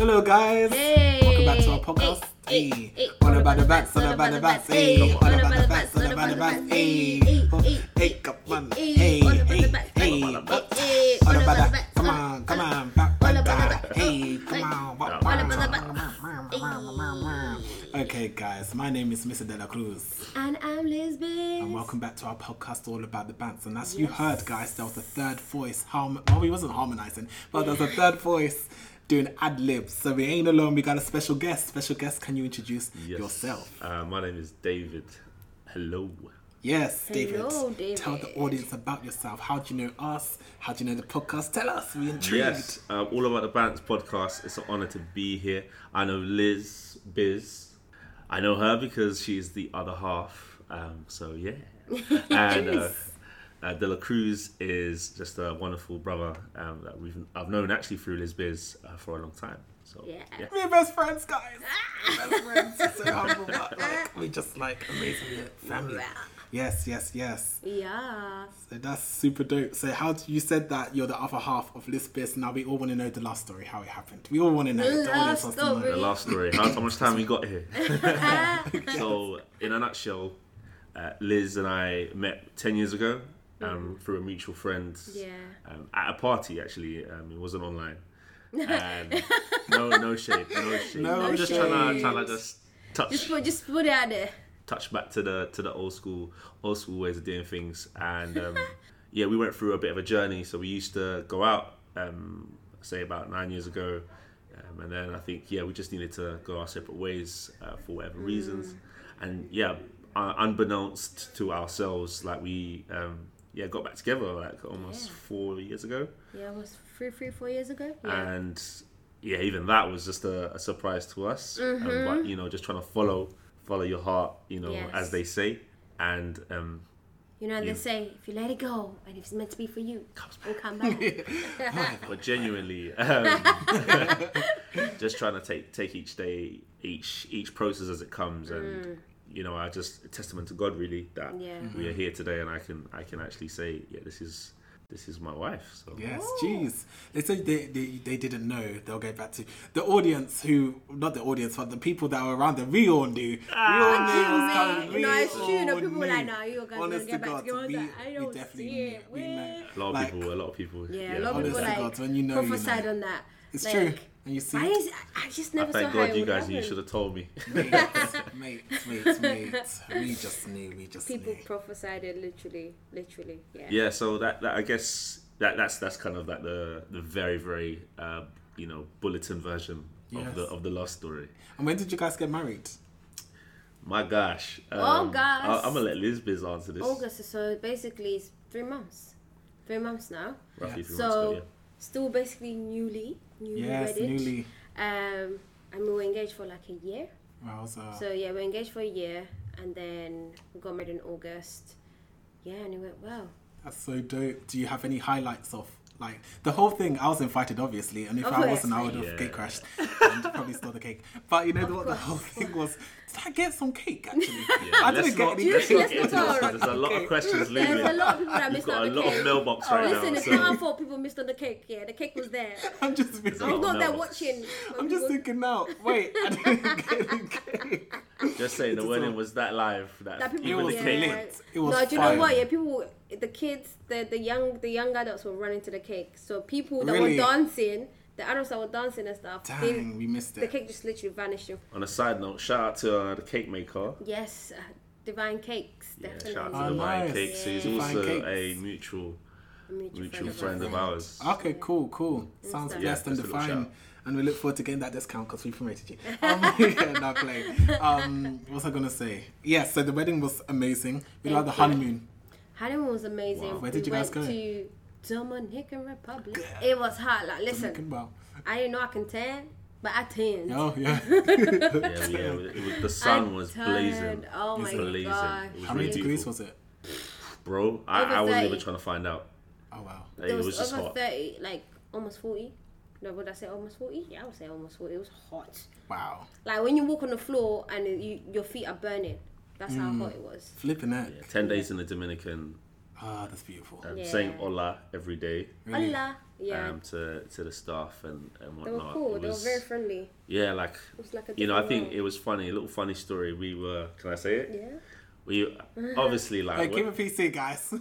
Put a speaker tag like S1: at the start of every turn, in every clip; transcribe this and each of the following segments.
S1: Hello, guys.
S2: Hey.
S1: Welcome back to our podcast.
S2: Hey,
S1: Hey,
S2: hey,
S1: all about the bats, all about the bats. Hey, all about the bats, all about the bats. Hey, hey, come on. Hey, hey, hey,
S2: All about the bats.
S1: Come on, come on, back, back, back.
S2: bats.
S1: Hey, come on. wah,
S2: All
S1: wah,
S2: about the
S1: wah, wah, wah. Okay, guys, my name is Mr. De La Cruz.
S2: And I'm Liz Biz.
S1: And welcome back to our podcast, all about the bantz. And as you heard, guys, there was a third voice. Harm- well, we wasn't harmonizing, but there was a third voice doing ad libs. So we ain't alone. We got a special guest. Special guest, can you introduce
S3: Yes.
S1: yourself?
S3: Uh, my name is David. Hello.
S1: Yes, David.
S2: Hello, David.
S1: Tell the audience about yourself. How do you know us? How do you know the podcast? Tell us. We intrigued.
S3: Yes, um, all about the bantz podcast. It's an honor to be here. I know Liz Biz. I know her because she's the other half. Um, so yeah, and uh, uh, De La Cruz is just a wonderful brother um, that we've I've known actually through Liz Biz uh, for a long time. So
S2: Yeah.
S1: We're best friends, guys. We're best friends. It's so humble, but like, we just like amazing family. Yes, yes, yes.
S2: Yeah.
S1: So that's super dope. So how do, you said that you're the other half of Liz Biz. Now we all want to know the last story, how it happened. We all want to know.
S2: The
S1: The audience
S2: last
S1: wants to know.
S3: the
S2: story.
S3: last story. How, how much time we got here? so, in a nutshell, uh, Liz and I met ten years ago um, through a mutual friend.
S2: Yeah.
S3: Um, at a party, actually. Um, it wasn't online. And no, no shade, no shade.
S1: No
S3: I'm just
S1: shade.
S3: trying to, trying to just touch,
S2: Just put, just put it out there.
S3: touch back to the to the old school, old school ways of doing things. And um, yeah, we went through a bit of a journey. So we used to go out, um, say about nine years ago, um, and then I think yeah, we just needed to go our separate ways uh, for whatever reasons. And yeah, uh, unbeknownst to ourselves, like we um, yeah got back together like almost
S2: Yeah.
S3: four years ago,
S2: Yeah, it was three, three, four years ago. Yeah.
S3: and yeah, even that was just a, a surprise to us. Um, but you know, just trying to follow follow your heart, you know,
S2: Yes.
S3: as they say, and um,
S2: you know, they say if you let it go and if it's meant to be for you, it'll come back.
S3: but genuinely um, just trying to take take each day each each process as it comes and you know i just a testament to god really that
S2: Yeah.
S3: we are mm-hmm. here today and i can i can actually say yeah this is this is my wife so
S1: Yes, oh. jeez. They said they, they, they didn't know. They'll get back to the audience who, not the audience, but the people that were around them. We all knew. we ah. all knew it was coming. We
S2: No, it's true. No,
S1: all
S2: people were like,
S1: knew.
S2: "Nah, you guys
S1: Honest
S2: gonna get
S1: to
S2: back
S1: God,
S2: together." I
S1: we-
S2: like, "I don't
S1: definitely
S2: see
S1: knew.
S2: it.
S1: We know.
S2: Where?"
S3: a lot of
S1: Like-
S3: people a lot of people
S2: Yeah, a lot of people
S1: to
S2: like
S1: God, when you know, you
S2: prophesied
S1: know.
S2: on that.
S1: It's
S2: Like,
S1: true. And you see
S2: I,
S1: it.
S2: just, I just never saw
S3: thank
S2: how
S3: god
S2: it
S3: you
S2: would
S3: guys you should have told me
S1: mate, mate, mate. We just knew. We just
S2: People
S1: knew.
S2: prophesied it literally, literally. Yeah.
S3: yeah so that, that i guess that that's that's kind of like the the very very uh, you know bulletin version
S1: Yes.
S3: of the of the last story
S1: And when did you guys get married?
S3: my gosh um,
S2: Oh, gosh.
S3: I, i'm gonna let liz biz answer this
S2: August, so basically it's three months. Three months now.
S3: roughly three
S2: So
S3: months ago yeah
S2: still basically newly, newly
S1: Yes,
S2: wedded.
S1: newly.
S2: Um, and we were engaged for like a year.
S1: Wowza.
S2: So yeah, we were engaged for a year, and then we got married in August. Yeah, and it went well.
S1: That's so dope. Do you have any highlights of like the whole thing? I was invited, obviously, and if I wasn't, I would have
S3: Yeah.
S1: cake crashed and probably stole the cake. But you know what? The whole thing was. Did I get some cake? Actually,
S3: Yeah,
S1: I
S3: let's
S1: didn't get any
S3: let's
S1: cake.
S3: not get into
S2: Let's not.
S3: There's a lot of questions leaving.
S2: There's a lot of people that
S3: You've
S2: missed
S3: got
S2: on
S3: a
S2: the
S3: lot
S2: cake.
S3: of mailbox oh, right
S2: Listen,
S3: now.
S2: it's
S3: so-
S2: not our fault people missed on the cake. Yeah, the cake was there.
S1: I'm just.
S3: There's a
S2: I was
S3: lot
S2: not
S3: of
S2: there watching.
S1: I'm just thinking now. Wait, I didn't get any cake.
S3: Just saying, the wedding was that live. That,
S2: That people
S1: It
S3: even
S1: was
S3: the cake.
S1: lit. It was
S2: no, do you know what? Yeah, people, the kids, the the young, the young adults were running to the cake. So people that
S1: Really?
S2: were dancing, the adults that were dancing and stuff, they-
S1: we missed it.
S2: the cake just literally vanished.
S3: On a side note, shout out to uh, the cake maker.
S2: Yes, uh, Divine Cakes,
S3: Yeah,
S2: definitely.
S3: shout out to
S1: Oh,
S3: Divine
S1: nice.
S3: Cakes. He's
S2: Yeah.
S1: Divine
S3: also
S1: Cakes.
S3: a mutual
S2: A mutual,
S3: mutual
S2: of
S3: friend of
S2: ours.
S3: ours.
S1: Okay, cool, cool. Sounds
S2: Yeah,
S1: blessed and
S3: just a
S1: divine. And we look forward to getting that discount because we promoted you. Um, yeah, not playing. Um, what was I gonna say? Yes, so the wedding was amazing. We had the
S2: Thank you.
S1: honeymoon.
S2: Honeymoon was amazing.
S1: Wow. Where did
S2: we
S1: you guys
S2: went
S1: go?
S2: to Dominican Republic. It was hot. Like, listen,
S1: Thinking about-
S2: I didn't know I can tan, but I tanned.
S1: Oh yeah.
S3: Yeah, yeah. It was, the sun
S2: I
S3: was
S2: tanned.
S3: blazing.
S2: Oh my
S3: blazing.
S2: gosh.
S1: How many
S3: really
S1: degrees was it?
S3: Bro, I, I wasn't even trying to find out.
S1: Oh wow.
S3: It,
S2: It
S3: was,
S2: was,
S3: just
S2: over
S3: hot.
S2: 30, like almost 40. No, would I say almost 40? Yeah, I would say almost 40. It was hot.
S1: Wow.
S2: Like when you walk on the floor and you, your feet are burning. That's how
S1: Mm.
S2: hot it was.
S1: Flipping that.
S3: Yeah, Ten days in the Dominican,
S1: Ah, that's beautiful.
S3: um,
S2: Yeah.
S3: saying hola every day.
S1: Really?
S2: Hola. Yeah.
S3: um, to to the staff and and
S2: They
S3: whatnot.
S2: were cool.
S3: It
S2: They were
S3: was-
S2: very friendly.
S3: yeah, like
S2: It was like a
S3: you know, I
S2: different
S3: think
S2: world.
S3: it was funny. A little funny story. We were. Can I say it?
S2: Yeah.
S3: We obviously like.
S1: Hey,
S3: what-
S1: keep it PC, guys. we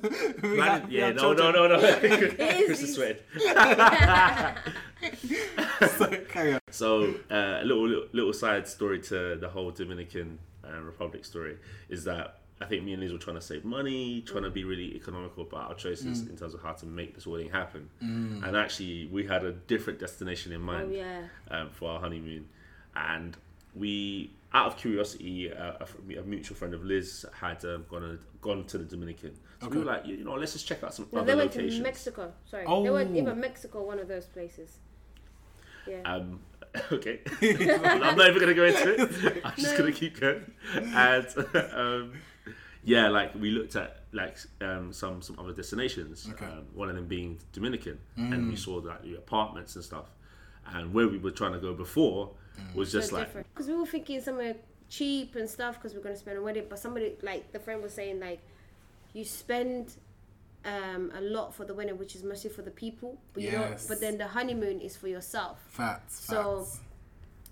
S3: Plan-
S1: have- we
S3: yeah,
S1: have
S3: no, no,
S1: children.
S3: no, no.
S2: is.
S3: Chris is sweating.
S1: so, carry on.
S3: So uh, a little, little little side story to the whole Dominican uh, Republic story is that I think me and Liz were trying to save money, trying to be really economical about our choices
S2: Mm.
S3: in terms of how to make this wedding happen. And actually, we had a different destination in
S2: Oh
S3: mind
S2: yeah.
S3: um, for our honeymoon, and we, out of curiosity, uh, a, a mutual friend of Liz had um, gone gone to the Dominican. So we were like, you know, let's just check out some
S2: No,
S3: other
S2: they went
S3: locations.
S2: to Mexico. Sorry,
S1: Oh.
S2: they went even Mexico, one of those places. Yeah.
S3: Um, okay, I'm not even gonna go into it. I'm just
S2: No.
S3: gonna keep going. And um, yeah, like we looked at like um, some some other destinations.
S1: Okay.
S3: Um, one of them being Dominican, and we saw like the apartments and stuff. And where we were trying to go before was just
S2: so
S3: like
S2: different. Because we were thinking somewhere cheap and stuff because we're gonna spend a wedding. But somebody like the friend was saying like, you spend um, a lot for the wedding, which is mostly for the people. But you don't.
S1: Yes.
S2: But then the honeymoon is for yourself.
S1: Facts.
S2: So-
S1: facts.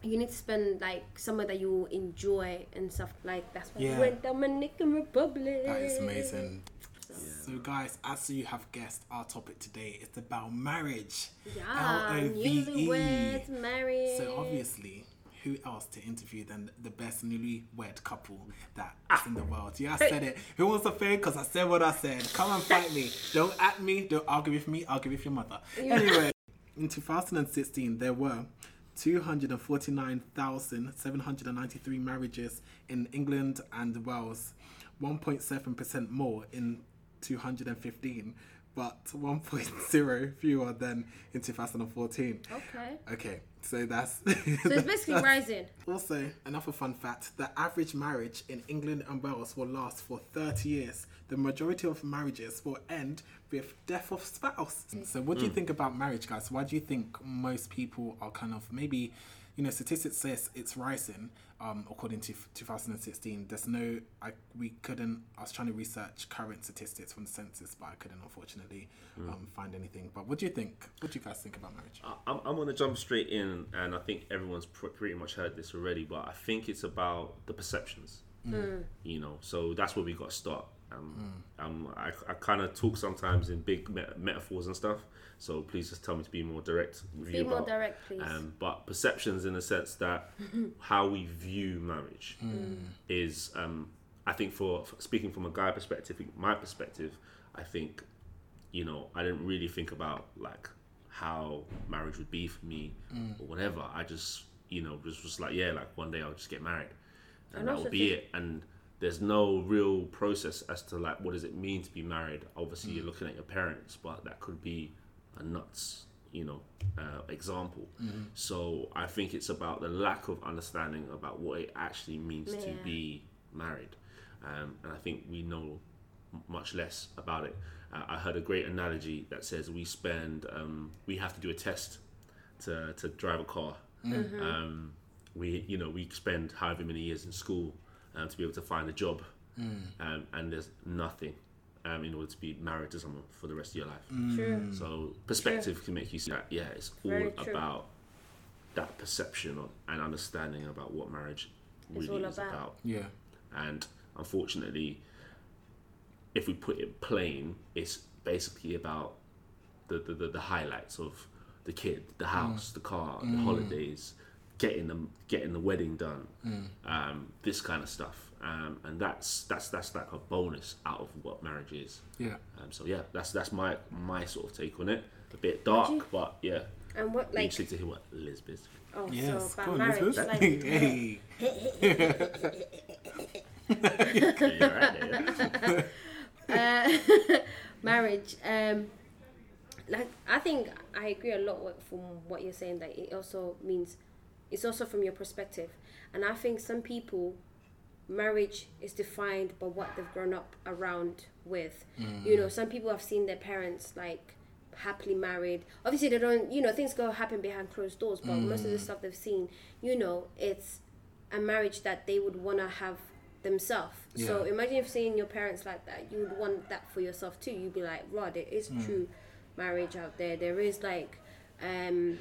S2: You need to spend like somewhere that you will enjoy and stuff like that's why
S1: Yeah.
S2: we went Dominican Republic.
S1: That is amazing.
S2: So-
S1: So, guys, as you have guessed, our topic today is about marriage.
S2: Yeah,
S1: L-O-V-E.
S2: newlyweds, married.
S1: So, obviously, who else to interview than the best newlywed couple that is ah. in the world? Yeah, I said it. Who wants to fake? Because I said what I said. Come and fight me. Don't at me. Don't argue with me. Argue with your mother. Anyway, in 2016, there were 249,793 marriages in England and Wales, 1.7% more in 215, but 1.0 fewer than in 2014.
S2: Okay.
S1: Okay, so that's.
S2: So it's basically rising.
S1: Also, another fun fact the average marriage in England and Wales will last for 30 years. The majority of marriages will end with death of spouse. So, what do you hmm. think about marriage, guys? Why do you think most people are kind of maybe, you know, statistics says it's rising um, according to f- 2016. There's no, I we couldn't, I was trying to research current statistics from the census, but I couldn't unfortunately um, find anything. But what do you think? What do you guys think about marriage?
S3: I- I'm, I'm going to jump straight in, and I think everyone's pr- pretty much heard this already, but I think it's about the perceptions. You know, so that's where we got to start. Um, um, I, I kind of talk sometimes in big met- metaphors and stuff, so please just tell me to be more direct.
S2: Be more direct, please.
S3: Um, but perceptions in the sense that how we view marriage is, um, I think, for, for speaking from a guy perspective, my perspective, I think, you know, I didn't really think about like how marriage would be for me or whatever. I just, you know, was just was like, yeah, like one day I'll just get married, and, that will be
S2: think-
S3: it. And there's no real process as to like what does it mean to be married. Obviously, you're looking at your parents, but that could be a nuts, you know, uh, example. So I think it's about the lack of understanding about what it actually means to be married, um, and I think we know much less about it. Uh, I heard a great analogy that says we spend, um, we have to do a test to, to drive a car. Um, we, you know, we spend however many years in school um, to be able to find a job, um, and there's nothing um, in order to be married to someone for the rest of your life.
S2: True.
S3: So perspective can make you see that yeah, it's all about that perception of, and understanding about what marriage really
S2: all
S3: is
S2: about.
S3: about.
S1: Yeah.
S3: And unfortunately, if we put it plain, it's basically about the the, the, the highlights of the kid, the house, the car, the holidays, getting them getting the wedding done, um, this kind of stuff. Um, and that's that's that's like a bonus out of what marriage is.
S1: Yeah.
S3: Um, so yeah, that's that's my my sort of take on it. A bit dark,
S2: you-
S3: but yeah,
S2: And what
S3: like,
S2: like
S3: interesting to hear what Liz is.
S2: oh
S1: Yes.
S2: so about
S1: on,
S2: marriage
S1: Elizabeth.
S2: like
S1: hey.
S3: Yeah, you're
S2: uh, marriage um like i think i agree a lot with, from what you're saying that it also means it's also from your perspective. And i think some people marriage is defined by what they've grown up around with. You know mm. some people have seen their parents like happily married. Obviously they don't you know things go happen behind closed doors but most of the mm. stuff they've seen you know it's a marriage that they would want to have themselves. So imagine if seeing your parents like that you would want that for yourself too. You'd be like rod it is mm. true marriage out there. There is like, um,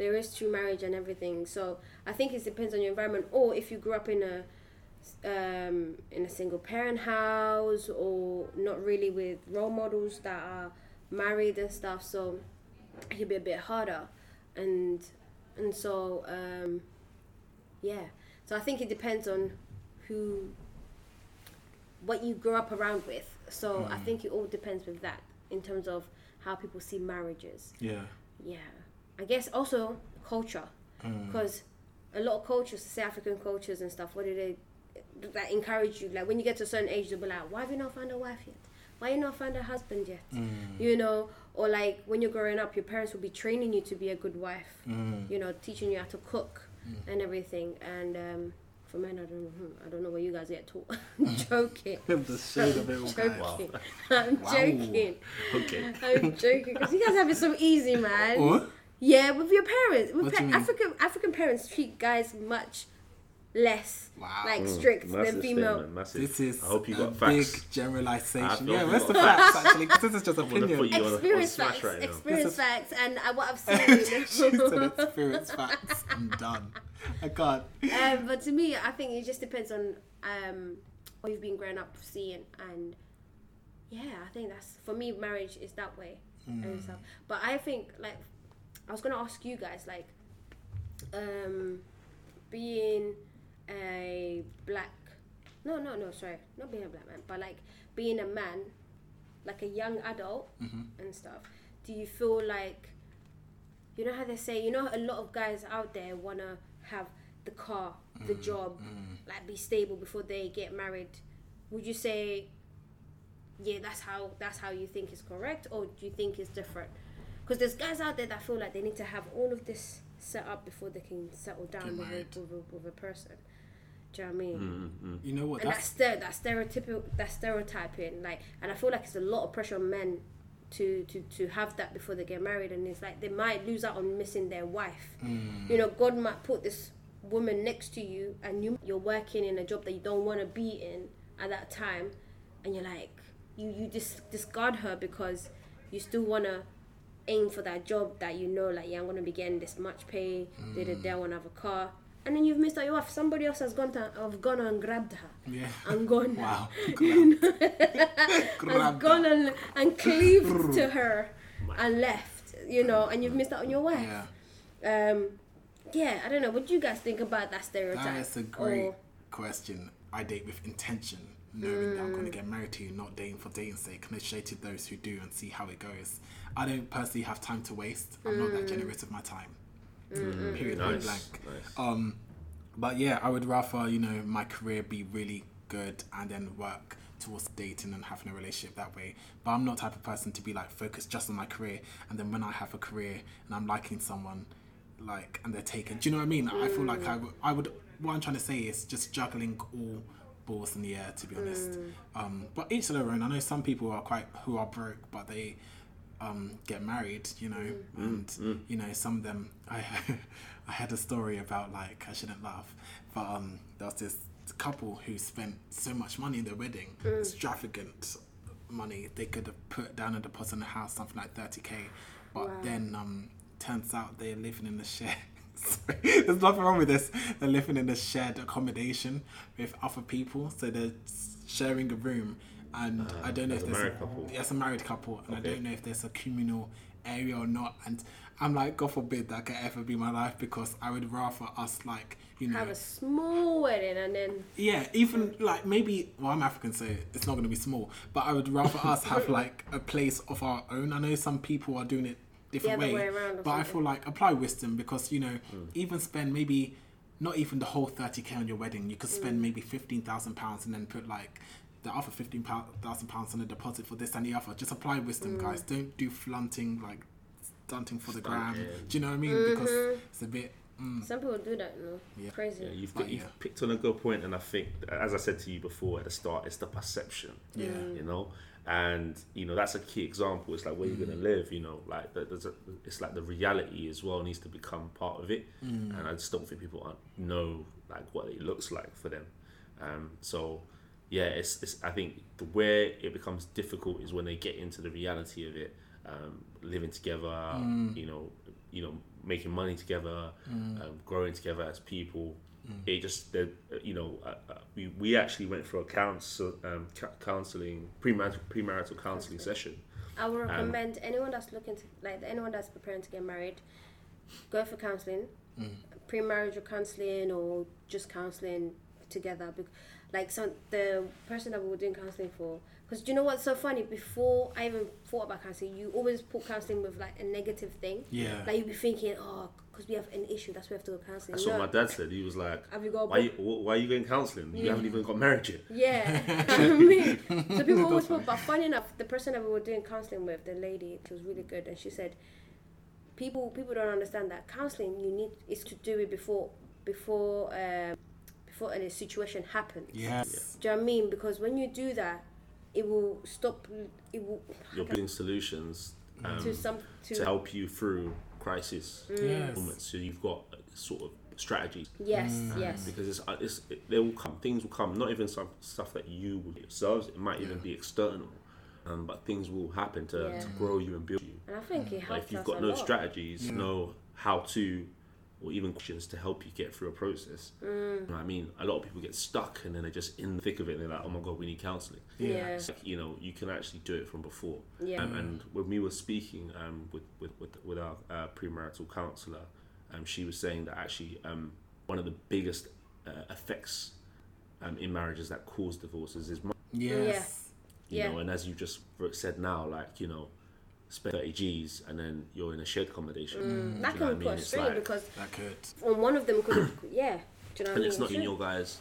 S2: there is true marriage and everything. So I think it depends on your environment, or if you grew up in a um, in a single parent house or not really with role models that are married and stuff so it can be a bit harder. And and so um, yeah. So I think it depends on who what you grew up around with. So I think it all depends with that in terms of how people see marriages.
S1: Yeah.
S2: yeah i guess also culture because a lot of cultures say african cultures and stuff what do they that encourage you like when you get to a certain age they'll be like why have you not found a wife yet why you not found a husband yet you know or like when you're growing up your parents will be training you to be a good wife you know teaching you how to cook and everything and um for men, I don't know. hmm, I don't know where you guys get taught. I'm joking.
S1: the shade of it
S2: joking.
S1: guys.
S2: I'm
S1: Wow.
S2: joking.
S3: Okay.
S2: I'm joking because you guys have it so easy, man.
S1: Or?
S2: Yeah, with your parents. With
S1: What do
S2: pa-
S1: you mean?
S2: African African parents treat guys much less
S1: Wow.
S2: like
S1: Mm,
S2: strict
S3: Massive
S2: than female.
S1: This is
S3: I hope you
S1: a
S3: got
S1: big
S3: facts. I
S1: generalization. Yeah,
S3: you
S1: where's the
S3: got
S1: facts actually? Because this is just opinion.
S3: put you- on- on
S2: Experience facts,
S3: right now.
S2: experience
S1: This
S2: facts, and uh, what I've
S1: she
S2: seen.
S1: said experience facts. I'm done. I can't.
S2: um, but to me, I think it just depends on um, what you've been growing up seeing, and yeah, I think that's for me. Marriage is that way, and stuff. But I think like I was gonna ask you guys like, um, being a black, no, no, no, sorry, not being a black man, but like being a man, like a young adult mm-hmm. and stuff. Do you feel like you know how they say you know a lot of guys out there wanna have the car the mm-hmm. job mm-hmm. like be stable before they get married? Would you say yeah that's how that's how you think is correct or do you think it's different because there's guys out there that feel like they need to have all of this set up before they can settle down with a, with, a, with a person. Do you know what I mean? Mm-hmm.
S1: You know what?
S2: and
S1: That's
S2: that's that stereotypical that stereotyping like and i feel like it's a lot of pressure on men to to to have that before they get married and it's like they might lose out on missing their wife. Mm. You know god might put this woman next to you and you you're working in a job that you don't want to be in at that time and you're like you you dis- discard her because you still want to aim for that job that you know like yeah i'm gonna be getting this much pay did it want to have a car and then you've missed out your wife somebody else has gone to have gone and grabbed her
S1: yeah.
S2: and gone
S1: Wow. Grabbed.
S2: has
S1: Grabbed
S2: gone and, and cleaved to her and left you know and you've missed out on your wife
S1: Yeah.
S2: um yeah i don't know what do you guys think about that stereotype
S1: That is a great
S2: Or-
S1: question. I date with intention, knowing that I'm
S2: Mm.
S1: going to get married to you, not dating for dating's sake. And I share to those who do and see how it goes. I don't personally have time to waste. I'm not
S2: Mm.
S1: that generous with my time. Period. point
S3: Nice.
S1: Blank.
S3: Nice.
S1: Um, but yeah, I would rather you know my career be really good and then work towards dating and having a relationship that way. But I'm not the type of person to be like focused just on my career and then when I have a career and I'm liking someone, like and they're taken. Do you know what I mean? I feel like I would. What I'm trying to say is just juggling all balls in the air. To be honest, um, but each to their own. I know some people are quite who are broke, but they um, get married, you know, and you know some of them. I I had a story about like I shouldn't laugh, but um, there was this couple who spent so much money in their wedding, extravagant money. They could have put down a deposit on the house, something like thirty k, but
S2: Wow.
S1: then um, turns out they're living in a shared. Sorry, There's nothing wrong with this. They're living in a shared accommodation with other people, so they're sharing a room. And I don't know
S3: as
S1: if
S3: a
S1: there's
S3: married couple?
S1: Yeah, a married couple, and I don't know if there's a communal area or not. And I'm like, God forbid that could ever be my life because I would rather us like you know
S2: have a small wedding and then
S1: yeah, even like maybe well, I'm African, so it's not going to be small. But I would rather us have like a place of our own. I know some people are doing it different
S2: The other
S1: way,
S2: way around or
S1: but I feel like apply wisdom because you know even spend maybe not even the whole thirty k on your wedding. You could spend
S2: Mm.
S1: maybe fifteen thousand pounds and then put like the other fifteen thousand pounds on a deposit for this and the other. Just apply wisdom,
S2: Mm.
S1: guys. Don't do flaunting like stunting for the gram. Do you know what I mean?
S2: Mm-hmm.
S1: Because it's a bit. Mm,
S2: some people do that no
S1: Yeah.
S2: crazy
S3: Yeah, you've,
S1: But
S3: you've
S1: yeah.
S3: picked on a good point, and I think, as I said to you before at the start, it's the perception.
S1: Yeah.
S3: You know, and you know that's a key example. It's like where you're
S1: Mm.
S3: gonna live. You know, like the- there's a, it's like the reality as well needs to become part of it.
S1: Mm.
S3: And I just don't think people know like what it looks like for them. Um, so yeah, it's, it's I think the where it becomes difficult is when they get into the reality of it um, living together,
S1: Mm.
S3: you know, you know, making money together,
S1: Mm.
S3: um, growing together as people. It just, the, you know, uh, uh, we, we actually went for a counsel, um, ca- counseling, premarital, premarital counseling session.
S2: I would
S3: Um,
S2: recommend anyone that's looking to like anyone that's preparing to get married, go for counseling,
S1: Mm.
S2: pre-marriage counseling or just counseling together. Bec- Like some the person that we were doing counseling for, because do you know what's so funny? Before I even thought about counseling, you always put counseling with like a negative thing.
S1: Yeah.
S2: Like you'd be thinking, oh, because we have an issue, that's why we have to go counseling.
S3: That's
S2: No.
S3: what my dad said. He was like,
S2: Have you got
S3: why, you, why are you going counseling? You haven't even got married yet.
S2: Yeah, I mean, so people always put, but funny enough, the person that we were doing counseling with, the lady, she was really good, and she said, people people don't understand that counseling you need is to do it before before um, before any situation happens.
S1: Yes.
S2: Do you know what I mean? Because when you do that, it will stop. It will
S3: You're building solutions um,
S2: to some to,
S3: to help you through crisis
S1: Yes.
S3: moments. So you've got sort of strategies.
S2: yes
S1: Mm.
S2: yes
S3: because it's, uh, it's it, they will come things will come not even some stuff that you will do yourselves it might even be external um, but things will happen to,
S2: Yeah.
S3: to grow you and build you
S2: and I think it
S3: like
S2: helps
S3: if you've got no
S2: lot.
S3: strategies
S1: Yeah.
S3: no how to or even questions to help you get through a process
S2: Mm.
S3: you know what I mean a lot of people get stuck and then they're just in the thick of it and they're like oh my god we need counselling
S2: Yeah.
S3: it's like, you know you can actually do it from before
S2: Yeah.
S3: um, and when we were speaking um, with, with, with, with our uh, premarital counsellor um, she was saying that actually um, one of the biggest uh, effects um, in marriages that cause divorces is money.
S1: Yes.
S3: You
S2: Yeah.
S3: know, and as you just said now, like you know, spend thirty G's and then you're in a shared accommodation.
S2: Mm, that
S3: you know
S2: can
S3: what I
S2: put
S3: mean?
S2: us
S3: It's
S2: straight
S3: like-
S2: because
S1: That could.
S2: on one of them could yeah. Do you know what I
S3: and
S2: mean?
S3: it's not in your guys'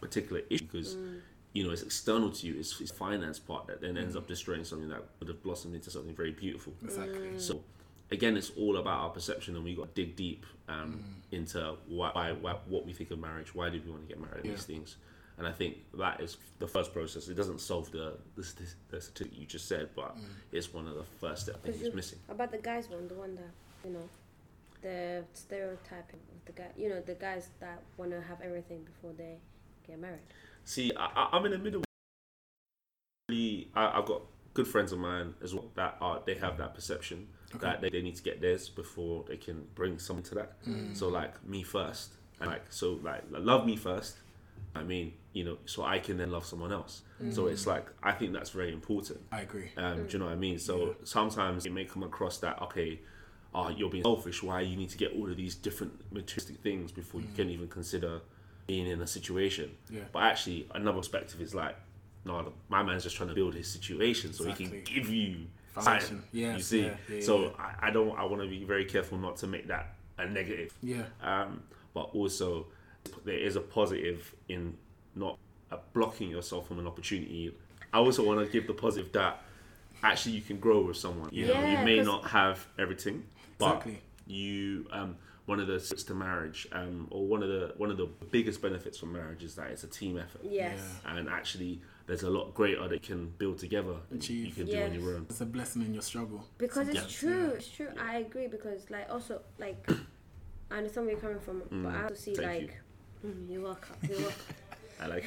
S3: particular issue because
S2: Mm.
S3: you know it's external to you. It's, it's finance part that then
S2: Mm.
S3: ends up destroying something that would have blossomed into something very beautiful.
S1: Exactly.
S2: Mm.
S3: So again, it's all about our perception, and we got to dig deep um,
S1: Mm.
S3: into why, why, why, what we think of marriage. Why do we want to get married?
S1: Yeah.
S3: These things, and I think that is the first process. It doesn't solve the the, st- the statistic you just said, but
S1: Mm.
S3: it's one of the first steps I think
S2: Because
S3: is
S2: you-
S3: missing.
S2: About the guys one, the one that you know, the stereotyping of the guy. You know, the guys that want to have everything before they get married.
S3: See, I, I- I'm in the middle. Really, I, I've got good friends of mine as well that are they have that perception
S1: Okay.
S3: that they, they need to get theirs before they can bring someone to that.
S1: Mm.
S3: So like me first, and like so like love me first. I mean, you know, so I can then love someone else. So it's like I think that's very important.
S1: I agree.
S3: Um, Do you know what I mean? So sometimes it may come across that okay, oh, you're being selfish. Why you need to get all of these different materialistic things before you can even consider being in a situation?
S1: Yeah.
S3: But actually, another perspective is like, no, my man's just trying to build his situation so he can give you
S1: Foundation.
S3: something.
S1: Yes,
S3: you see.
S1: yeah, yeah,
S3: so
S1: yeah.
S3: I, I don't. I want to be very careful not to make that a negative.
S1: Yeah.
S3: Um, but also, there is a positive in not uh, blocking yourself from an opportunity. I also want to give the positive that actually you can grow with someone. You know,
S2: Yeah,
S3: you may
S2: 'cause-
S3: not have everything, but
S1: Exactly.
S3: you um, one of the secrets to marriage, um, or one of the one of the biggest benefits from marriage is that it's a team effort.
S2: Yes.
S3: And actually, there's a lot greater that you can build together. than
S1: Achieve.
S3: You can do on your own.
S1: It's a blessing in your struggle.
S2: Because it's
S3: Yeah.
S2: true. It's true. I agree because like also like I understand where you're coming from, but I also see
S3: Thank
S2: like
S3: you.
S2: Mm, you're welcome. You're welcome.
S3: I like.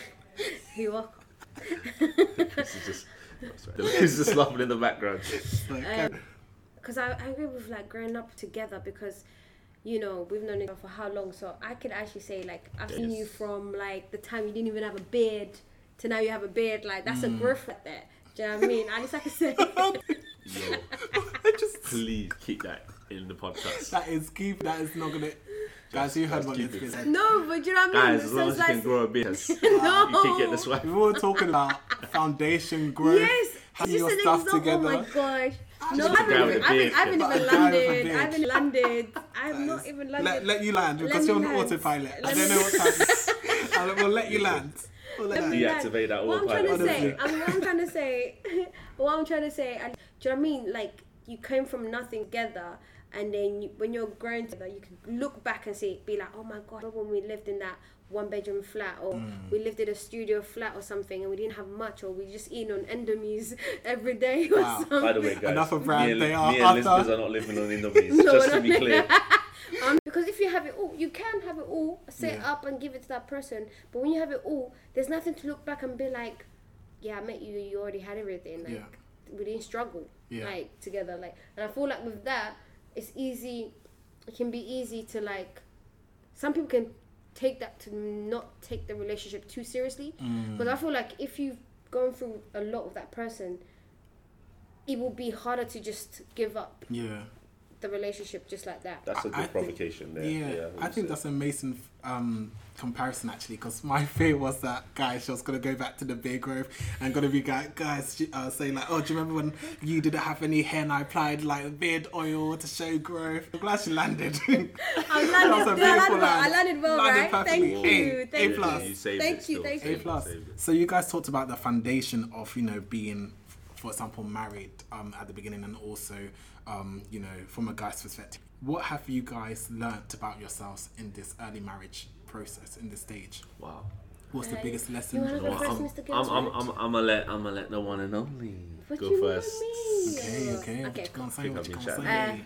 S2: you're welcome.
S3: this is just. The is just laughing in the background.
S1: Like,
S2: Um, because I, I agree with like growing up together because you know we've known each other for how long so i could actually say like i've seen you from like the time you didn't even have a beard to now you have a beard like that's
S3: Mm.
S2: a growth right there do you know what i mean at least i can say
S3: Yo,
S1: just
S3: please keep that in the podcast.
S1: that is keep. That is not gonna. Guys, you heard
S3: just
S1: what
S3: keep
S1: this
S3: it.
S1: kid said.
S2: no but you know what i mean
S3: Guys, as long as you
S2: it's
S3: can grow a beard,
S2: No.
S3: you can get this way.
S1: We were talking about foundation growth,
S2: yes
S1: having
S2: it's
S1: your
S2: just an
S1: stuff
S2: example oh
S1: together.
S2: oh my gosh no, I
S3: Just a
S2: haven't
S3: guy with
S2: even,
S3: a
S2: I haven't, I haven't even
S1: But a guy with a
S2: landed. I haven't landed. I have not even landed.
S1: Let, let you land
S2: Let
S1: because
S2: me
S1: you're on
S2: land.
S1: autopilot. I don't know what's happening. I'll- we'll let you land. We'll let
S2: Let
S1: you
S2: me
S1: land.
S3: Deactivate that
S2: what I'm trying to
S3: autopilot.
S2: say, I'm, what I'm trying to say, what I'm trying to say, and do you know what I mean? Like you came from nothing together, and then you, when you're grown together, you can look back and see, be like, oh my god, when we lived in that one bedroom flat, or
S1: Mm.
S2: we lived in a studio flat or something, and we didn't have much, or we just eating on Indomies every day or
S1: Wow.
S2: something.
S3: By the way, guys,
S1: Enough of
S3: me
S1: brand,
S3: and,
S1: they are
S3: me and
S1: after-
S3: listeners are not living on indomies
S2: No,
S3: just to be clear.
S2: Um, because if you have it all, you can have it all, set
S1: Yeah.
S2: up and give it to that person. But when you have it all, there's nothing to look back and be like, yeah, I met you, you already had everything. Like,
S1: Yeah.
S2: we didn't struggle
S1: Yeah.
S2: like together. Like, and I feel like with that, it's easy. It can be easy to like. Some people can take that to not take the relationship too seriously,
S1: Mm.
S2: because I feel like if you've gone through a lot with that person, it will be harder to just give up
S1: Yeah.
S2: The relationship just like that.
S3: That's a good
S1: I think-
S3: provocation there.
S1: Yeah,
S3: Yeah,
S1: I think that's an amazing um, comparison actually, because my fear was that guys, she was gonna go back to the beer grove and gonna be guy, guys uh, saying like, "Oh, do you remember when you didn't have any hair and I applied like beard oil to show growth?" I'm glad she landed.
S2: I
S1: That was a
S2: landed, I
S1: beautiful
S2: landed, well, I
S1: land.
S2: landed well,
S1: Landed
S2: right?
S1: perfectly.
S2: Thank
S1: A,
S2: you,
S1: A
S2: thank
S1: plus.
S2: you,
S3: You
S2: thank you,
S3: still.
S2: thank
S1: A
S2: you.
S1: plus. So you guys talked about the foundation of you know being, for example, married um, at the beginning, and also um, you know from a guy's perspective. What have you guys learnt about yourselves in this early marriage process, in this stage?
S3: Wow.
S1: What's the
S2: Uh,
S1: biggest
S2: you
S1: lesson?
S2: wanna go
S1: learned?
S2: first,
S3: I'm, I'm, I'm. I'm, I'm gonna let I'm gonna let the one and only
S2: What
S3: go
S2: you
S3: first.
S2: mean?
S1: Okay, okay.
S2: Okay,
S1: What you gonna say? What
S3: I've
S1: you gonna
S3: chatting.
S1: say?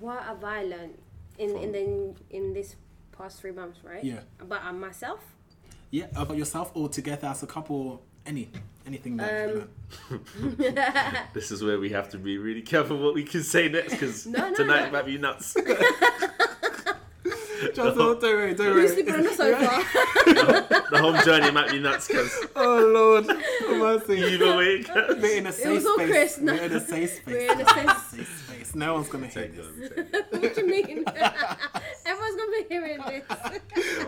S2: What have I learned in in the in this past three months, right?
S1: Yeah.
S2: About uh, myself.
S1: Yeah, about yourself or together as a couple, any anything that
S2: Um.
S3: This is where we have to be really careful what we can say next because
S2: No, no,
S3: tonight
S2: no.
S3: might be nuts.
S1: Just don't worry, don't
S2: Who's
S1: worry.
S2: sleeping on the sofa?
S3: the home journey might be nuts because
S1: Oh Lord, have mercy.
S3: either way. it goes.
S1: We're in a safe
S2: was all
S1: space.
S2: Chris, no.
S1: We're in a safe space.
S2: We're in a safe-
S1: safe space. No one's gonna hear
S3: Take
S1: this.
S3: them, take them.
S2: what do you mean? Everyone's gonna be hearing this.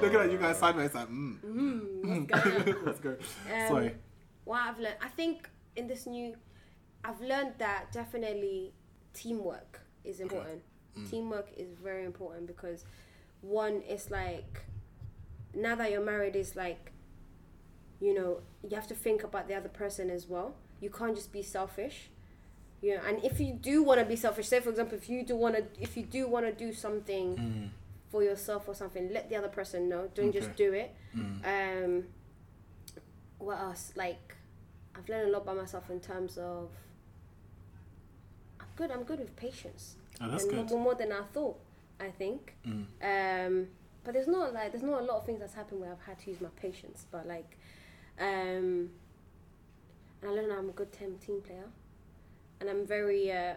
S1: Looking at you guys sideways, like, mm.
S2: Mm, what's going on?
S1: Let's go.
S2: Um,
S1: Sorry.
S2: What I've learned, I think in this new, I've learned that definitely teamwork is important. Teamwork is very important because one, it's like now that you're married, it's like you know you have to think about the other person as well. You can't just be selfish. You know, and if you do want to be selfish, say for example, if you do want to, if you do want to do something
S1: Mm.
S2: for yourself or something, let the other person know. Don't just do it.
S1: Mm.
S2: Um, what else? Like, I've learned a lot by myself in terms of. I'm good. I'm good with patience.
S1: Oh, that's
S2: and
S1: good.
S2: More, more than I thought. I think.
S1: Mm.
S2: Um, but there's not like there's not a lot of things that's happened where I've had to use my patience. But like, um, and I learned I'm a good team team player, and I'm very. Uh,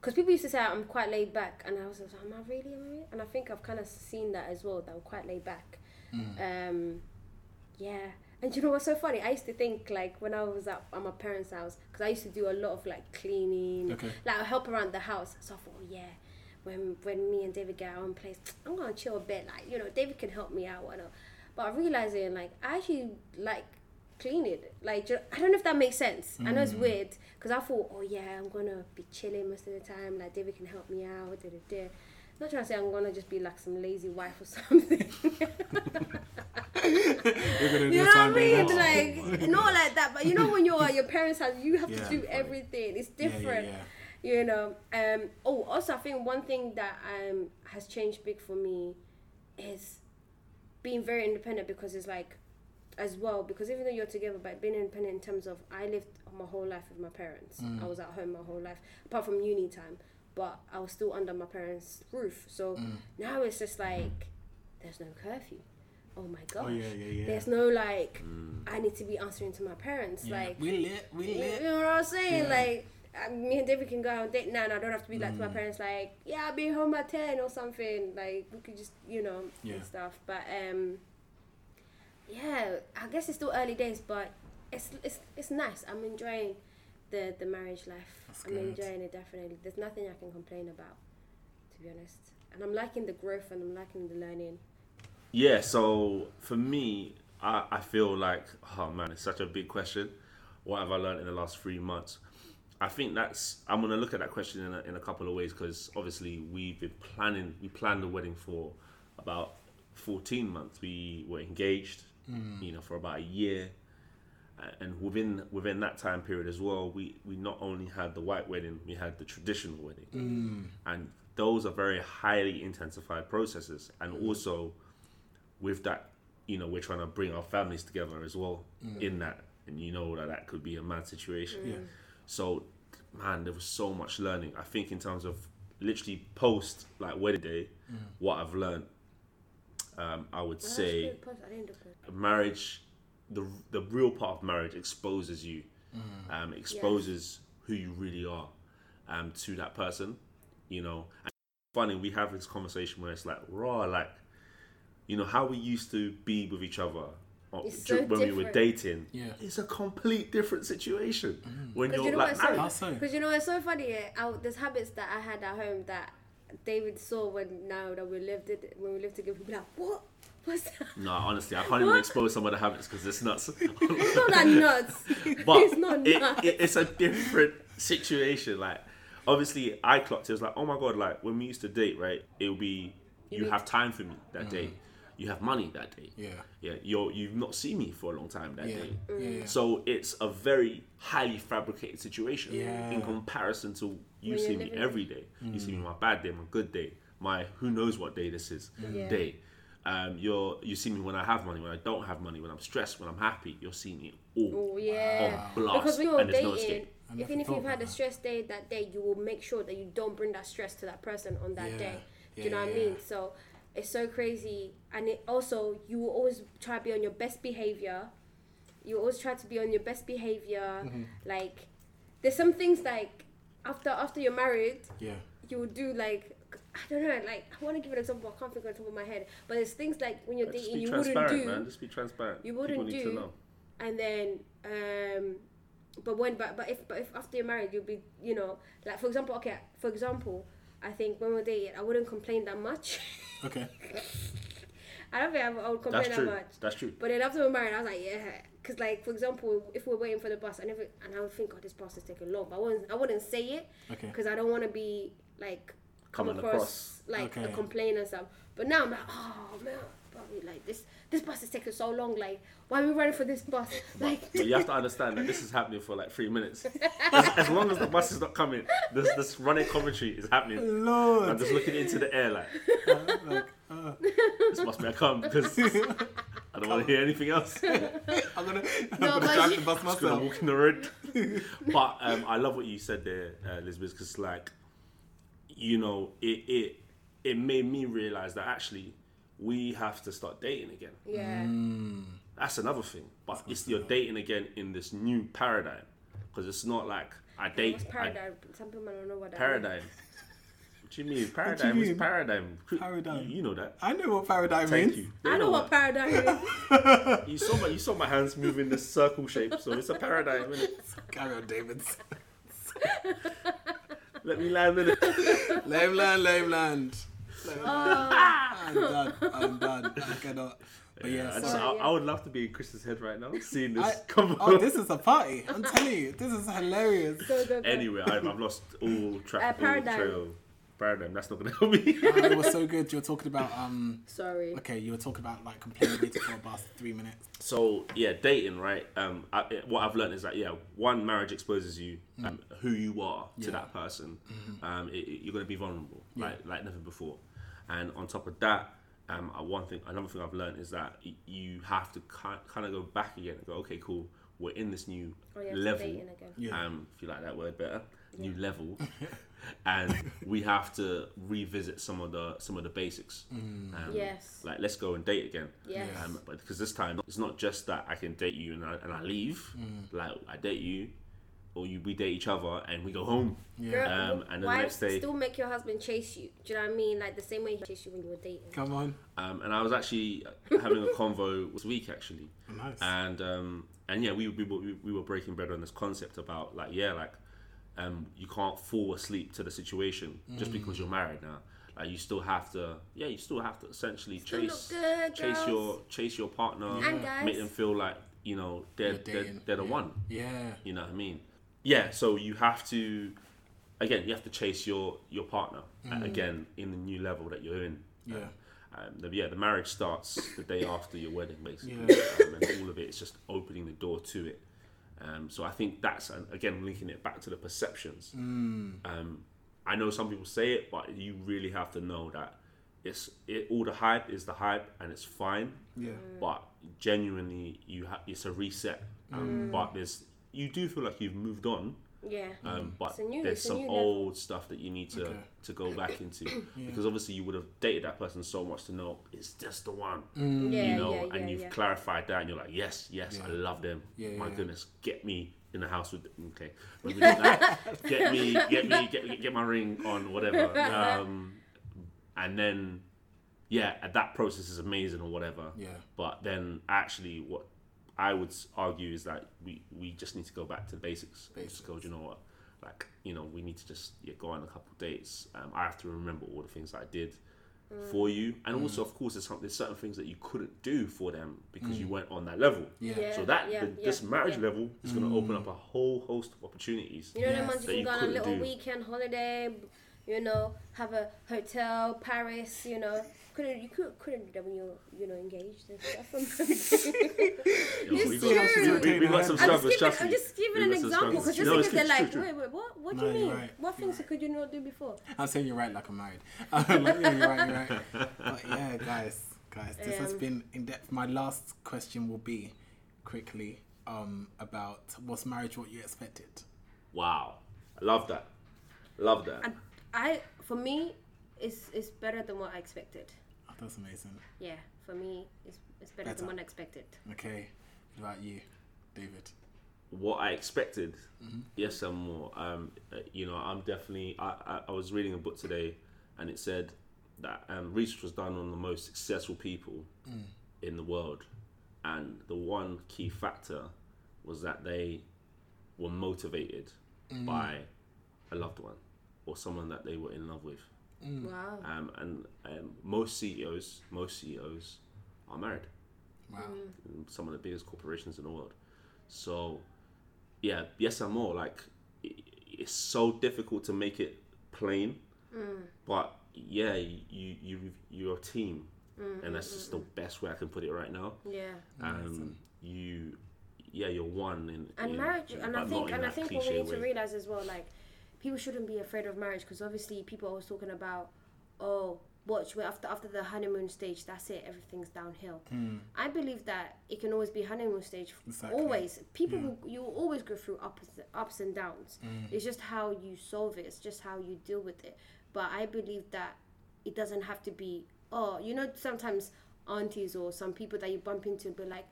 S2: because people used to say I'm quite laid back, and I was like, "Am I really? Am I really?" And I think I've kind of seen that as well. That I'm quite laid back.
S1: Mm.
S2: Um, yeah. And you know what's so funny? I used to think like when I was at, at my parents' house, because I used to do a lot of like cleaning,
S1: Okay.
S2: like I help around the house. So I thought, oh yeah, when when me and David get our own place, I'm gonna chill a bit. Like you know, David can help me out, whatever. But I realized it, like I actually like cleaning. Like I don't know if that makes sense. I know it's mm. weird because I thought, oh yeah, I'm gonna be chilling most of the time. Like David can help me out. Da, da, da. Not trying to say I'm gonna just be like some lazy wife or something.
S1: You're gonna do
S2: You know what I mean? Like not like that, but you know when you're at your parents' house, you have
S1: Yeah,
S2: to do everything. It's
S1: Yeah, yeah,
S2: different.
S1: yeah.
S2: You know. Um. Oh, also, I think one thing that um has changed big for me is being very independent because it's like as well because even though you're together but being independent in terms of I lived my whole life with my parents
S1: Mm.
S2: I was at home my whole life apart from uni time but I was still under my parents roof so
S1: Mm.
S2: now it's just like there's no curfew oh my gosh
S1: Oh yeah, yeah, yeah.
S2: there's no like I need to be answering to my parents
S1: yeah.
S2: like
S1: we lit, we
S2: live.
S1: you
S2: know what I'm saying?
S1: Yeah.
S2: Like, me and David can go out on date now, and I don't have to be like to my parents, like, yeah, I'll be home at 10 or something. Like, we could just, you know,
S1: Yeah.
S2: and stuff. But, um, yeah, I guess it's still early days, but it's it's it's nice. I'm enjoying the, the marriage life.
S1: That's
S2: I'm
S1: good.
S2: enjoying it, definitely. There's nothing I can complain about, to be honest. And I'm liking the growth and I'm liking the learning.
S3: Yeah, so for me, I, I feel like, oh man, it's such a big question. What have I learned in the last three months? I think that's, I'm going to look at that question in a, in a couple of ways because obviously we've been planning, we planned the wedding for about 14 months. We were engaged, mm. you know, for about a year. A- And within within that time period as well, we, we not only had the white wedding, we had the traditional wedding. Mm. And those are very highly intensified processes. And also, with that, you know, we're trying to bring our families together as well mm. in that. And you know that that could be a mad situation.
S1: Yeah.
S3: So, man, there was so much learning. I think in terms of literally post like wedding day, mm. what I've learned, um, I would
S2: that's
S3: say.
S2: Post- I didn't
S3: marriage, the the real part of marriage exposes you um, exposes who you really are um, to that person. You know, and funny we have this conversation where it's like raw, like you know how we used to be with each other. uh,
S2: It's so
S3: when we were
S2: different.
S3: dating,
S1: Yeah.
S3: it's a complete different situation when you're
S2: you know
S3: like
S2: what's so,
S3: married.
S1: So?
S2: Because you know it's so funny. Yeah? I, there's habits that I had at home that David saw when now that we lived it when we lived together. People be like, what? What's that?
S3: No, honestly, I can't even expose some of the habits because it's nuts.
S2: It's not that nuts.
S3: but
S2: it's not
S3: it,
S2: nuts.
S3: it- it's a different situation. Like, obviously, I clocked it. It was like, oh my god, like when we used to date, right? It'll be you
S2: need-
S3: have time for me that mm. day, you have money that day.
S1: Yeah.
S3: yeah. You're you've not seen me for a long time that
S1: Yeah.
S3: day. Mm.
S1: Yeah. yeah.
S3: So it's a very highly fabricated situation
S1: Yeah.
S3: in comparison to you
S2: When
S3: see me
S2: living-
S3: every day. You see me mm. my bad day, my good day, my who knows what day this is
S2: Yeah.
S3: day. Um, you're you see me when I have money, when I don't have money, when I'm stressed, when I'm happy. You're seeing it all
S2: Oh yeah.
S3: on blast,
S2: Because when you're
S3: and there's no
S2: dating,
S3: escape.
S2: Even if you've had
S1: about
S2: a stress day that day, you will make sure that you don't bring that stress to that person on that
S1: Yeah.
S2: day. Do
S1: Yeah,
S2: you know what I
S1: yeah,
S2: mean? So it's so crazy, and it also you will always try to be on your best behavior. You always try to be on your best behavior.
S1: Mm-hmm.
S2: Like there's some things like after after you're married,
S1: Yeah.
S2: you would do like. I don't know, like I want to give an example. I can't think on the top of my head, but there's things like when you're
S3: Just
S2: dating,
S3: be
S2: you wouldn't
S3: transparent,
S2: do
S3: man. Just be transparent.
S2: You
S3: People
S2: wouldn't
S3: need
S2: do-
S3: to know.
S2: and then um but when but, but if but if after you're married you'll be you know like for example okay for example i think when we're dating i wouldn't complain that much
S1: Okay.
S2: i don't think i would, I would complain
S3: That's
S2: that
S3: true.
S2: much
S3: That's true.
S2: but then after we're married i was like yeah because like for example if we're waiting for the bus i never and i would think oh this bus is taking long but i wouldn't i wouldn't say it
S1: Okay.
S2: because i don't want to be like come
S3: Coming
S2: across,
S3: across.
S2: like a complaint and stuff but now i'm like oh man probably like this this bus is taking so long like why are we running for this bus like
S3: But you have to understand that this is happening for like three minutes. As, as long as the bus is not coming, this this running commentary is happening. I'm just looking into the air like
S1: like, uh,
S3: this must be a come because I don't want to hear anything else.
S1: I'm gonna, I'm
S2: No,
S1: gonna drive
S2: you-
S1: the bus
S3: just gonna walk in the road. but um, I love what you said there, uh, Elizabeth, because like, you know, it it it made me realize that actually we have to start dating again.
S2: yeah mm.
S3: That's another thing. But it's you're dating again in this new paradigm because it's not like I date
S2: What's
S3: I-
S2: paradigm? Some people don't know what that
S3: paradigm. What do you mean paradigm? is
S1: mean?
S3: paradigm.
S1: Paradigm.
S3: You, you know that.
S1: I know what paradigm
S3: Thank
S1: means.
S3: you.
S2: I know what paradigm is.
S3: You saw my you saw my hands move in this circle shape, so it's a paradigm. Innit?
S1: Carry on, Davids.
S3: Let me land in it.
S1: Lame land, lame land. Lame land. I'm done. I'm done. I cannot. But yeah,
S3: I,
S1: so-
S3: just, I,
S2: yeah.
S3: I would love to be in Chris's head right now, seeing this
S1: I,
S3: come
S1: oh, this is a party. I'm telling you, this is hilarious.
S2: Go, go, go.
S3: Anyway, I've, I've lost all track.
S2: Uh,
S3: all trail. Paradigm. That's not gonna help me.
S1: Oh, it was so good. You were talking about um.
S2: Sorry.
S1: Okay, you were talking about like completely waiting for a bus three minutes.
S3: So yeah, dating, right? Um, I, what I've learned is that yeah, one marriage exposes you um, who you are to
S1: Yeah.
S3: that person. Um, it, it- you're gonna be vulnerable, like like never before. And on top of that, um, uh, one thing, another thing I've learned is that you have to kind kind of go back again and go, okay, cool, we're in this new
S2: Oh, yeah,
S3: level.
S2: again.
S1: Yeah.
S3: Um, if you like that word better, new level, and we have to revisit some of the some of the basics. Um,
S2: Yes.
S3: Like let's go and date again.
S2: Yes.
S3: Um, but because this time it's not just that I can date you and I, and I leave. Like I date you, or you we date each other and we go home.
S1: Yeah.
S3: Um, and then the next day-
S2: still make your husband chase you? Do you know what I mean? Like the same way he chased you when you were dating.
S1: Come on.
S3: Um, and I was actually having a convo this week actually,
S1: Nice.
S3: and um, and yeah, we, we were we, we were breaking bread on this concept about like yeah, like um, you can't fall asleep to the situation just because you're married now. Like you still have to, yeah, you still have to essentially
S2: Still
S3: chase
S2: good,
S3: chase
S2: girls.
S3: your chase your partner,
S2: And
S3: make them feel like you know they're they're, they're the
S1: Yeah.
S3: one.
S1: Yeah.
S3: You know what I mean? Yeah. So you have to, again, you have to chase your your partner uh, again in the new level that you're in.
S1: Yeah.
S3: Um, the, yeah, the marriage starts the day after your wedding, basically,
S1: Yeah.
S3: um, and all of it is just opening the door to it. Um, so I think that's and again linking it back to the perceptions. Um, I know some people say it, but you really have to know that it's it, all the hype is the hype, and it's fine.
S1: Yeah.
S3: But genuinely, you have it's a reset. Um, But there's you do feel like you've moved on,
S2: Yeah.
S3: um, but
S2: new-
S3: there's some
S2: new level.
S3: old stuff that you need to
S1: Okay.
S3: to go back into because obviously you would have dated that person so much to know it's just the one,
S2: yeah,
S3: you know,
S2: yeah,
S3: and you've
S2: yeah.
S3: clarified that, and you're like, yes, yes, I love them.
S1: Yeah,
S3: My
S1: yeah.
S3: goodness, get me in the house with okay, when we that, get me, get me, get, get my ring on, whatever. Um, and then, yeah, that process is amazing or whatever.
S1: Yeah.
S3: But then, actually, what I would argue is that we we just need to go back to the basics. Just go, "Do you know what? Like, you know, we need to just yeah, go on a couple of dates. Um, I have to remember all the things I did for you, and
S1: Mm.
S3: also, of course, there's, some, there's certain things that you couldn't do for them because you weren't on that level.
S1: Mm. Yeah.
S2: Yeah.
S3: So that
S2: yeah,
S3: the,
S2: yeah,
S3: this marriage
S2: yeah.
S3: level is going to open up a whole host of opportunities.
S2: You know,
S1: Yes.
S2: the ones
S3: That
S2: you
S3: you
S2: can go on a little
S3: do.
S2: weekend holiday. B- You know, have a hotel, Paris. You know, couldn't you could couldn't do that when you're you know engaged and stuff.
S3: You know, we,
S1: see
S3: got, we, we, we got some
S1: I'm
S2: I'm just giving, I'm just giving an example because just
S3: No,
S2: in
S3: it's
S2: they're
S3: true,
S2: like,
S3: true,
S2: wait, wait, what? What do
S1: No,
S2: you mean?
S1: right.
S2: What things could you not do before?
S1: I'm saying you're right, like I'm married. I'm yeah, you're right, you're right. But yeah, guys, guys, this has been in depth. My last question will be quickly um, about was marriage what you expected?
S3: Wow, I love that. Love that.
S2: I, I for me, it's it's better than what I expected.
S1: Oh, that's amazing.
S2: Yeah, for me, it's it's better,
S1: Better.
S2: than what I expected.
S1: Okay, what about you, David?
S3: what I expected, yes and more. Um, uh, you know, I'm definitely. I, I, I was reading a book today, and it said that um, research was done on the most successful people in the world, and the one key factor was that they were motivated by a loved one or someone that they were in love with. Mm.
S2: Wow.
S3: Um, and um, most CEOs, most CEOs are married
S1: Wow. Mm.
S3: in some of the biggest corporations in the world. So, yeah, yes and more. Like, i- it's so difficult to make it plain, mm. but yeah, you you you're a team, and that's just the best way I can put it right now.
S2: Yeah.
S3: Um, you, yeah, you're one in
S2: and
S3: in-
S2: marriage
S3: in-
S2: and i think and i think what we
S3: cliche
S2: need to realize as well like people shouldn't be afraid of marriage because obviously people are always talking about oh watch after after the honeymoon stage that's it everything's downhill. Hmm. I believe that it can always be honeymoon stage
S1: Exactly.
S2: always. People hmm. will you will always go through ups, ups and downs. Hmm. It's just how you solve it it's just how you deal with it. But i believe that it doesn't have to be oh you know sometimes aunties or some people that you bump into be like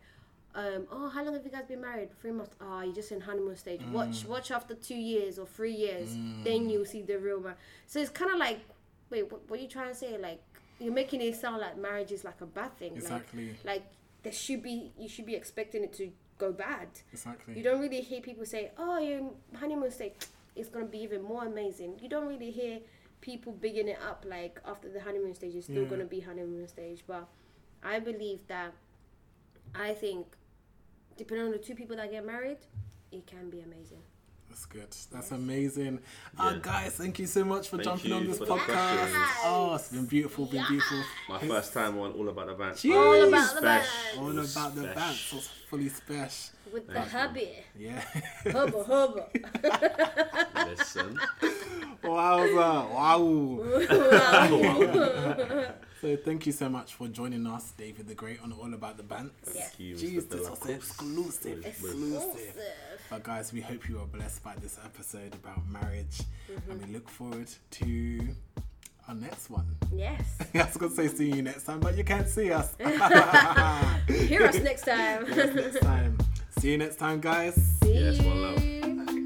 S2: um, oh, how long have you guys been married? Three months. Oh, you're just in honeymoon stage. Mm. Watch, watch after two years or three years, then mm. you'll see the real man. So it's kind of like, wait, what, what are you trying to say? Like, you're making it sound like marriage is like a bad thing. Like-
S1: Exactly.
S2: Like, there should be, you should be expecting it to go bad.
S1: Exactly.
S2: You don't really hear people say, oh, you're honeymoon stage. It's gonna be even more amazing. You don't really hear people bigging it up like after the honeymoon stage is still
S1: Yeah.
S2: gonna be honeymoon stage. But I believe that I think depending on the two people that get married, it can be amazing.
S1: That's good. That's amazing. Uh, guys, thank you so much for
S3: Thank
S1: jumping on this podcast.
S3: questions.
S1: Oh, it's been beautiful, been beautiful.
S3: My first time on All About the Bantz.
S1: Jeez.
S2: All about the
S3: Spesh.
S1: All
S3: It was
S1: about the
S3: spesh.
S1: was fully special.
S2: with the
S3: Thank you.
S2: hubby.
S1: Yeah.
S2: Hubba hubba.
S3: Listen.
S1: Wowza. Wow.
S3: wow.
S1: So thank you so much for joining us, David the Great, on All About the Bantz.
S2: Yes.
S3: you,
S1: Jeez, this was
S3: Delacroix.
S1: exclusive. Exclusive. But guys, we hope you are blessed by this episode about marriage, and mm-hmm. we look forward to our next one.
S2: Yes.
S1: I was gonna say see you next time, but you can't see us.
S2: Hear us next time.
S1: next time. See you next time, guys.
S2: See
S3: Yes, one love.
S2: you.